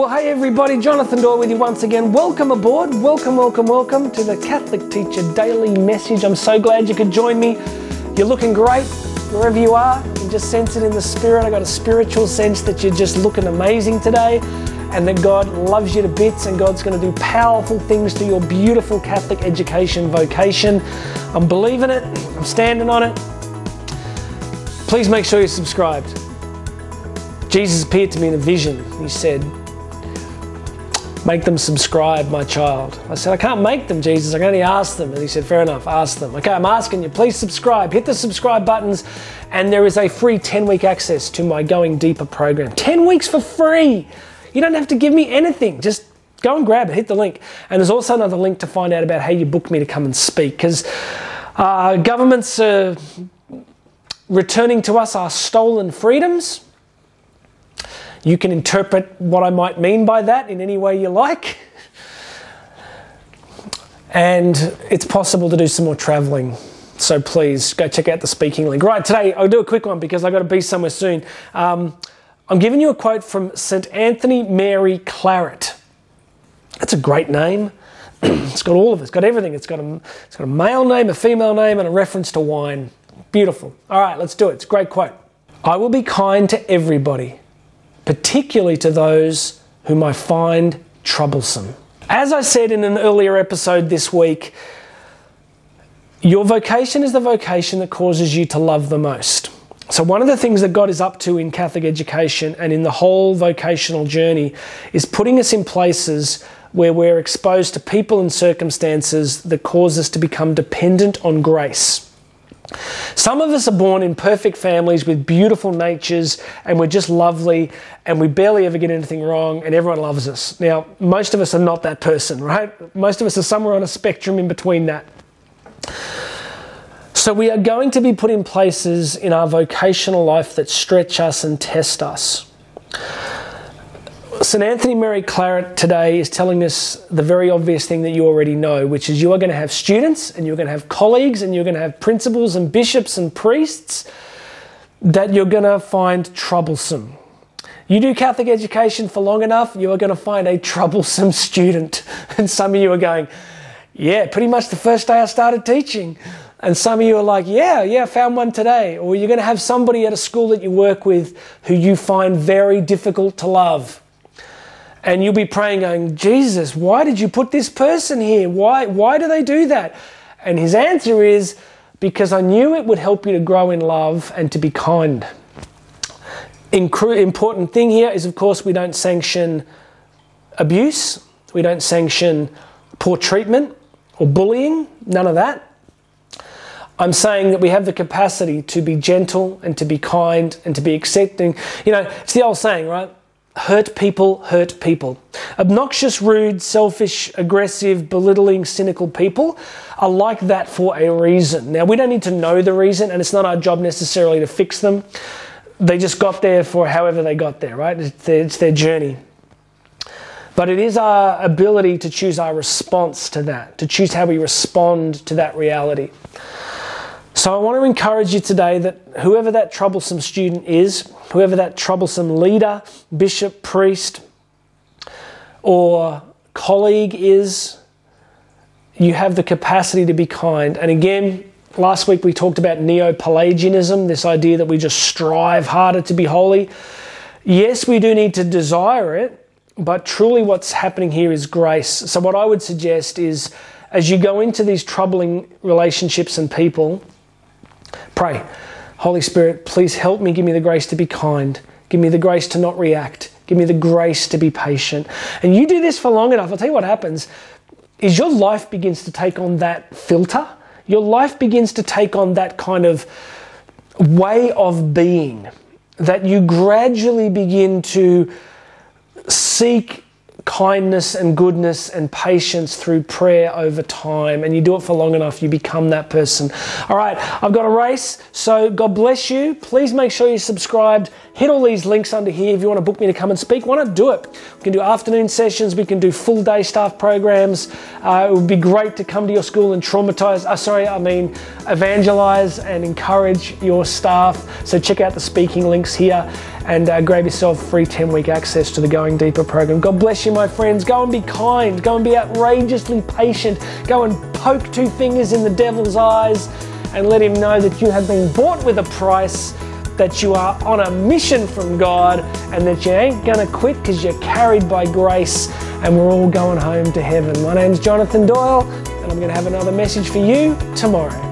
Well, hey everybody, Jonathan Doyle with you once again. Welcome aboard. Welcome, welcome, welcome to the Catholic Teacher Daily Message. I'm so glad you could join me. You're looking great wherever you are. You just sense it in the spirit. I got a spiritual sense that you're just looking amazing today and that God loves you to bits and God's going to do powerful things to your beautiful Catholic education vocation. I'm believing it, I'm standing on it. Please make sure you're subscribed. Jesus appeared to me in a vision. He said, Make them subscribe, my child. I said, I can't make them, Jesus. I can only ask them. And he said, Fair enough, ask them. Okay, I'm asking you, please subscribe. Hit the subscribe buttons, and there is a free 10 week access to my Going Deeper program. 10 weeks for free. You don't have to give me anything. Just go and grab it, hit the link. And there's also another link to find out about how you book me to come and speak. Because uh, governments are returning to us our stolen freedoms you can interpret what I might mean by that in any way you like. And it's possible to do some more traveling. So please go check out the speaking link. Right, today I'll do a quick one because I've got to be somewhere soon. Um, I'm giving you a quote from St. Anthony Mary Claret. That's a great name. it's got all of it. It's got everything. It's got, a, it's got a male name, a female name, and a reference to wine. Beautiful. All right, let's do it. It's a great quote. I will be kind to everybody particularly to those whom I find troublesome. As I said in an earlier episode this week, your vocation is the vocation that causes you to love the most. So, one of the things that God is up to in Catholic education and in the whole vocational journey is putting us in places where we're exposed to people and circumstances that cause us to become dependent on grace. Some of us are born in perfect families with beautiful natures and we're just lovely and we barely ever get anything wrong and everyone loves us. Now, most of us are not that person, right? Most of us are somewhere on a spectrum in between that. So, we are going to be put in places in our vocational life that stretch us and test us. St. Anthony Mary Claret today is telling us the very obvious thing that you already know, which is you are going to have students and you're going to have colleagues and you're going to have principals and bishops and priests that you're going to find troublesome. You do Catholic education for long enough, you are going to find a troublesome student. And some of you are going, Yeah, pretty much the first day I started teaching. And some of you are like, yeah, yeah, found one today. Or you're going to have somebody at a school that you work with who you find very difficult to love and you'll be praying going jesus why did you put this person here? Why why do they do that? And his answer is because i knew it would help you to grow in love and to be kind. Important thing here is of course we don't sanction abuse. We don't sanction poor treatment or bullying none of that. I'm saying that we have the capacity to be gentle and to be kind and to be accepting. You know, it's the old saying, right? Hurt people hurt people. Obnoxious, rude, selfish, aggressive, belittling, cynical people are like that for a reason. Now, we don't need to know the reason, and it's not our job necessarily to fix them. They just got there for however they got there, right? It's their, it's their journey. But it is our ability to choose our response to that, to choose how we respond to that reality. So I want to encourage you today that whoever that troublesome student is, whoever that troublesome leader, bishop, priest, or colleague is, you have the capacity to be kind. And again, last week we talked about Neo Pelagianism, this idea that we just strive harder to be holy. Yes, we do need to desire it, but truly what's happening here is grace. So, what I would suggest is as you go into these troubling relationships and people, Pray, Holy Spirit, please help me. Give me the grace to be kind. Give me the grace to not react. Give me the grace to be patient. And you do this for long enough, I'll tell you what happens is your life begins to take on that filter. Your life begins to take on that kind of way of being that you gradually begin to seek kindness and goodness and patience through prayer over time. And you do it for long enough, you become that person. All right, I've got a race. So God bless you. Please make sure you're subscribed. Hit all these links under here if you want to book me to come and speak. Why not do it? We can do afternoon sessions, we can do full day staff programs. Uh, it would be great to come to your school and traumatize, uh, sorry, I mean, evangelize and encourage your staff. So check out the speaking links here. And uh, grab yourself free 10 week access to the Going Deeper program. God bless you, my friends. Go and be kind. Go and be outrageously patient. Go and poke two fingers in the devil's eyes and let him know that you have been bought with a price, that you are on a mission from God, and that you ain't gonna quit because you're carried by grace and we're all going home to heaven. My name's Jonathan Doyle, and I'm gonna have another message for you tomorrow.